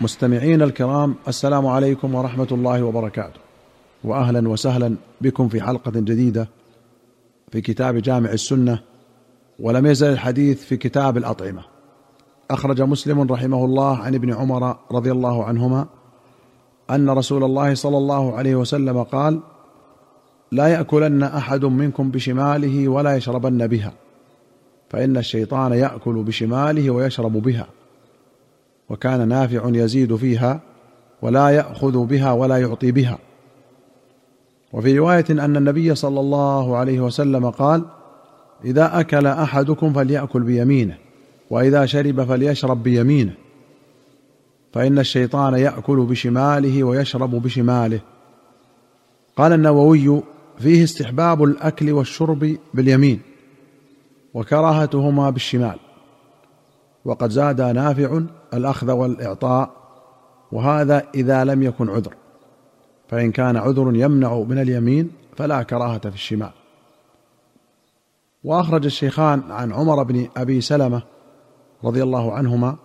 مستمعين الكرام السلام عليكم ورحمة الله وبركاته. واهلا وسهلا بكم في حلقة جديدة في كتاب جامع السنة ولم يزل الحديث في كتاب الأطعمة. أخرج مسلم رحمه الله عن ابن عمر رضي الله عنهما أن رسول الله صلى الله عليه وسلم قال لا يأكلن أحد منكم بشماله ولا يشربن بها فإن الشيطان يأكل بشماله ويشرب بها. وكان نافع يزيد فيها ولا يأخذ بها ولا يعطي بها. وفي رواية أن النبي صلى الله عليه وسلم قال إذا أكل أحدكم فليأكل بيمينه وإذا شرب فليشرب بيمينه. فإن الشيطان يأكل بشماله ويشرب بشماله. قال النووي فيه استحباب الأكل والشرب باليمين وكراهتهما بالشمال. وقد زاد نافع الأخذ والإعطاء وهذا إذا لم يكن عذر. فإن كان عذر يمنع من اليمين فلا كراهة في الشمال. وأخرج الشيخان عن عمر بن أبي سلمة رضي الله عنهما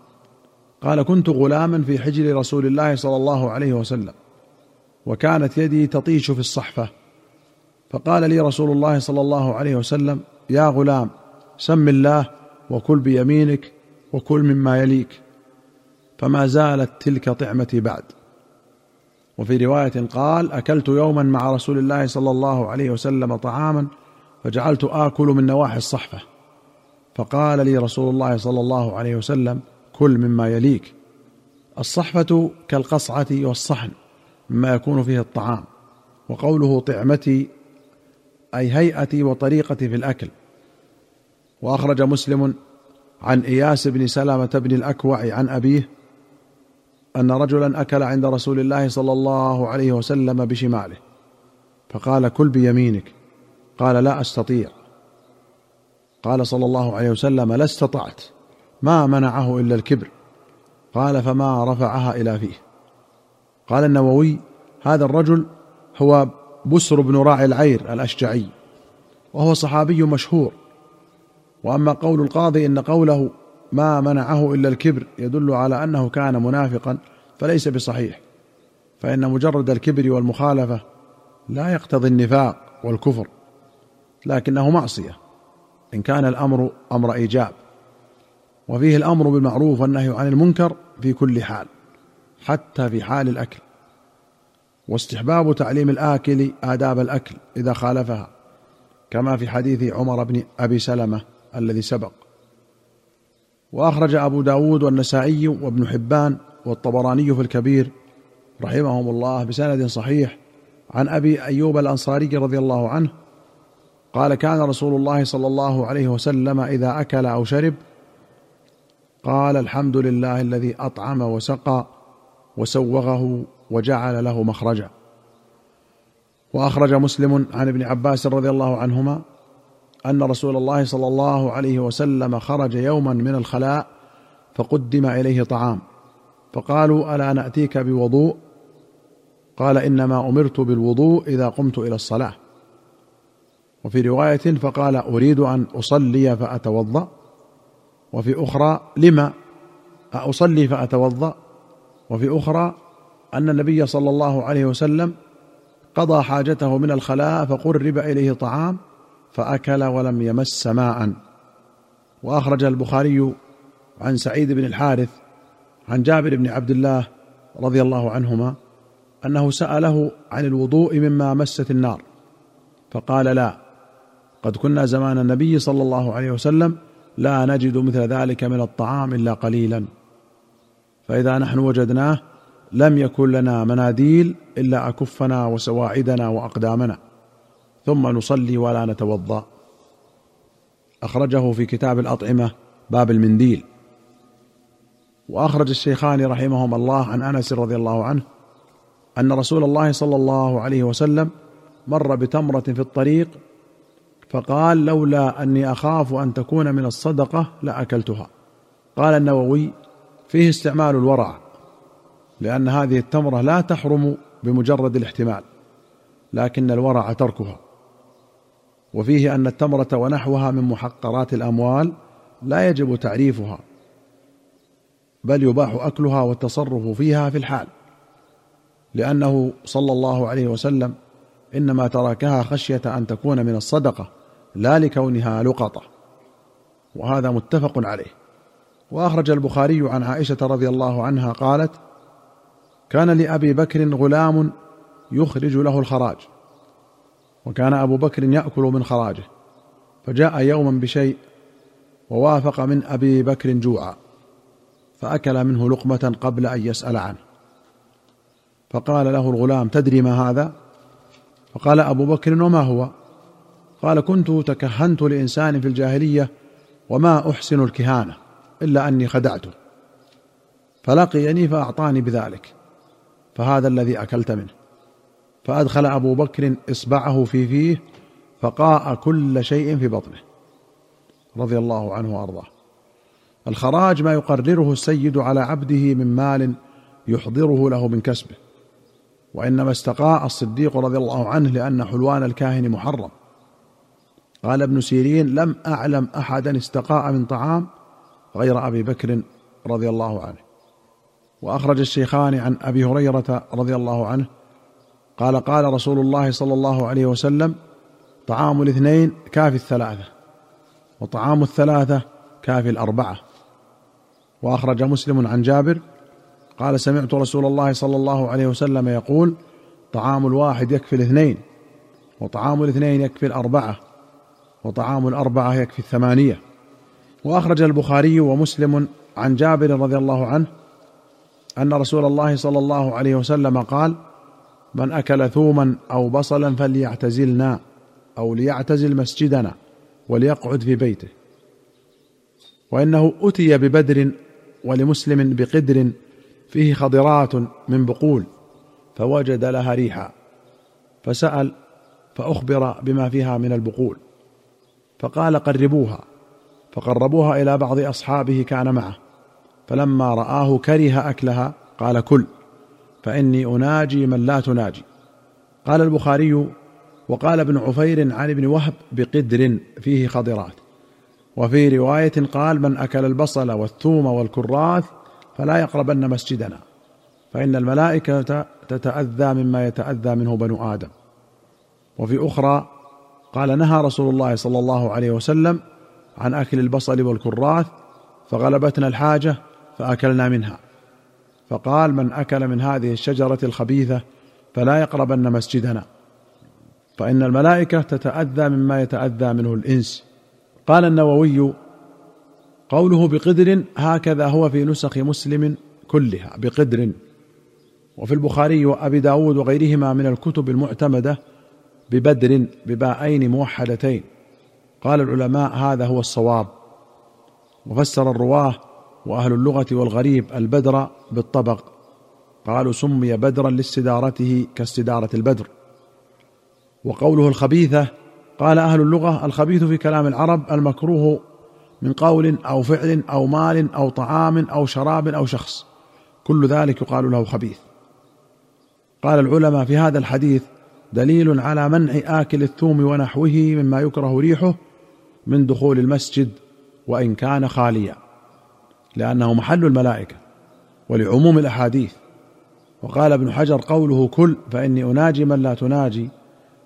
قال كنت غلاما في حجر رسول الله صلى الله عليه وسلم وكانت يدي تطيش في الصحفة. فقال لي رسول الله صلى الله عليه وسلم يا غلام سم الله وكل بيمينك وكل مما يليك فما زالت تلك طعمتي بعد. وفي رواية قال أكلت يوما مع رسول الله صلى الله عليه وسلم طعاما فجعلت آكل من نواحي الصحفة. فقال لي رسول الله صلى الله عليه وسلم كل مما يليك. الصحفة كالقصعة والصحن مما يكون فيه الطعام وقوله طعمتي أي هيئتي وطريقتي في الأكل. وأخرج مسلم عن إياس بن سلمه بن الأكوع عن أبيه أن رجلا أكل عند رسول الله صلى الله عليه وسلم بشماله فقال كل بيمينك. قال لا أستطيع. قال صلى الله عليه وسلم لا استطعت ما منعه إلا الكبر. قال فما رفعها إلى فيه. قال النووي هذا الرجل هو بسر بن راعي العير الأشجعي وهو صحابي مشهور. وأما قول القاضي إن قوله ما منعه إلا الكبر يدل على أنه كان منافقا فليس بصحيح فإن مجرد الكبر والمخالفة لا يقتضي النفاق والكفر لكنه معصية إن كان الأمر أمر إيجاب وفيه الأمر بالمعروف والنهي عن المنكر في كل حال حتى في حال الأكل واستحباب تعليم الآكل آداب الأكل إذا خالفها كما في حديث عمر بن أبي سلمة الذي سبق. وأخرج أبو داود والنسائي وابن حبان والطبراني في الكبير رحمهم الله بسند صحيح عن أبي أيوب الأنصاري رضي الله عنه قال كان رسول الله صلى الله عليه وسلم إذا أكل أو شرب قال الحمد لله الذي أطعم وسقى وسوغه وجعل له مخرجا وأخرج مسلم عن ابن عباس رضي الله عنهما أن رسول الله صلى الله عليه وسلم خرج يوما من الخلاء فقدم إليه طعام. فقالوا ألا نأتيك بوضوء؟ قال إنما أمرت بالوضوء إذا قمت إلى الصلاة. وفي رواية فقال أريد أن أصلي فأتوضأ. وفي أخرى لما أصلي فأتوضأ؟ وفي أخرى أن النبي صلى الله عليه وسلم قضى حاجته من الخلاء فقرب إليه طعام فأكل ولم يمس ماء. وأخرج البخاري عن سعيد بن الحارث عن جابر بن عبد الله رضي الله عنهما أنه سأله عن الوضوء مما مست النار. فقال لا قد كنا زمان النبي صلى الله عليه وسلم لا نجد مثل ذلك من الطعام إلا قليلا. فإذا نحن وجدناه لم يكن لنا مناديل إلا أكفنا وسواعدنا وأقدامنا. ثم نصلي ولا نتوضأ. أخرجه في كتاب الأطعمة باب المنديل. وأخرج الشيخان رحمهما الله عن أنس رضي الله عنه أن رسول الله صلى الله عليه وسلم مر بتمرة في الطريق فقال لولا أني أخاف أن تكون من الصدقة لأكلتها. قال النووي فيه استعمال الورع لأن هذه التمرة لا تحرم بمجرد الاحتمال لكن الورع تركها. وفيه أن التمرة ونحوها من محقرات الأموال لا يجب تعريفها بل يباح أكلها والتصرف فيها في الحال لأنه صلى الله عليه وسلم إنما تركها خشية أن تكون من الصدقة لا لكونها لقطة وهذا متفق عليه. وأخرج البخاري عن عائشة رضي الله عنها قالت كان لأبي بكر غلام يخرج له الخراج. وكان أبو بكر يأكل من خراجه فجاء يوما بشيء ووافق من أبي بكر جوعا فأكل منه لقمة قبل أن يسأل عنه. فقال له الغلام تدري ما هذا؟ فقال أبو بكر وما هو؟ قال كنت تكهنت لإنسان في الجاهلية وما أحسن الكهانة إلا أني خدعته فلقيني فأعطاني بذلك فهذا الذي أكلت منه. فأدخل أبو بكر إصبعه في فيه فقاء كل شيء في بطنه رضي الله عنه وأرضاه. الخراج ما يقرره السيد على عبده من مال يحضره له من كسبه وإنما استقاء الصديق رضي الله عنه لأن حلوان الكاهن محرم. قال ابن سيرين لم أعلم احدا استقاء من طعام غير أبي بكر رضي الله عنه. وأخرج الشيخان عن أبي هريرة رضي الله عنه قال قال رسول الله صلى الله عليه وسلم طعام الاثنين كافي الثلاثة وطعام الثلاثة كافي الأربعة. وأخرج مسلم عن جابر قال سمعت رسول الله صلى الله عليه وسلم يقول طعام الواحد يكفي الاثنين وطعام الاثنين يكفي الأربعة وطعام الأربعة يكفي الثمانية. وأخرج البخاري ومسلم عن جابر رضي الله عنه أن رسول الله صلى الله عليه وسلم قال من أكل ثوما أو بصلا فليعتزلنا أو ليعتزل مسجدنا وليقعد في بيته. وإنه أتي ببدر ولمسلم بقدر فيه خضرات من بقول فوجد لها ريحا فسأل فأخبر بما فيها من البقول. فقال قربوها فقربوها إلى بعض أصحابه كان معه فلما رآه كره أكلها قال كل. فإني أناجي من لا تناجي. قال البخاري وقال ابن عفير عن ابن وهب بقدر فيه خضرات. وفي رواية قال من أكل البصل والثوم والكراث فلا يقربن مسجدنا. فإن الملائكة تتأذى مما يتأذى منه بنو آدم. وفي أخرى قال نهى رسول الله صلى الله عليه وسلم عن أكل البصل والكراث فغلبتنا الحاجة فأكلنا منها. فقال من أكل من هذه الشجرة الخبيثة فلا يقربن مسجدنا. فإن الملائكة تتأذى مما يتأذى منه الإنس. قال النووي قوله بقدر هكذا هو في نسخ مسلم كلها بقدر. وفي البخاري وأبي داود وغيرهما من الكتب المعتمدة ببدر بباءين موحدتين. قال العلماء هذا هو الصواب. وفسر الرواه وأهل اللغة والغريب البدر بالطبق. قالوا سمي بدرا لاستدارته كاستدارة البدر. وقوله الخبيثة قال أهل اللغة الخبيث في كلام العرب المكروه من قول أو فعل أو مال أو طعام أو شراب أو شخص. كل ذلك يقال له خبيث. قال العلماء في هذا الحديث دليل على منع آكل الثوم ونحوه مما يكره ريحه من دخول المسجد وإن كان خاليا. لأنه محل الملائكة ولعموم الأحاديث. وقال ابن حجر قوله كل فإني أناجي من لا تناجي.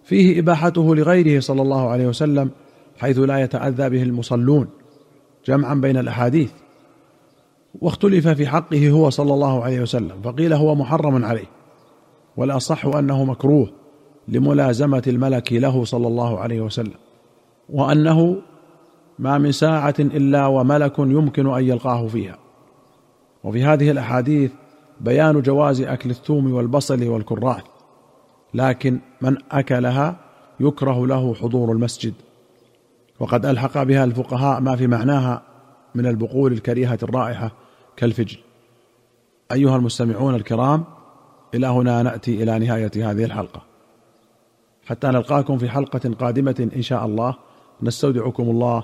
فيه إباحته لغيره صلى الله عليه وسلم حيث لا يتأذى به المصلون جمعا بين الأحاديث. واختلف في حقه هو صلى الله عليه وسلم فقيل هو محرم عليه. والأصح أنه مكروه لملازمة الملك له صلى الله عليه وسلم. وأنه ما من ساعة إلا وملك يمكن أن يلقاه فيها. وفي هذه الأحاديث بيان جواز أكل الثوم والبصل والكراث لكن من أكلها يكره له حضور المسجد. وقد ألحق بها الفقهاء ما في معناها من البقول الكريهة الرائحة كالفجل أيها المستمعون الكرام إلى هنا نأتي إلى نهاية هذه الحلقة. حتى نلقاكم في حلقة قادمة إن شاء الله نستودعكم الله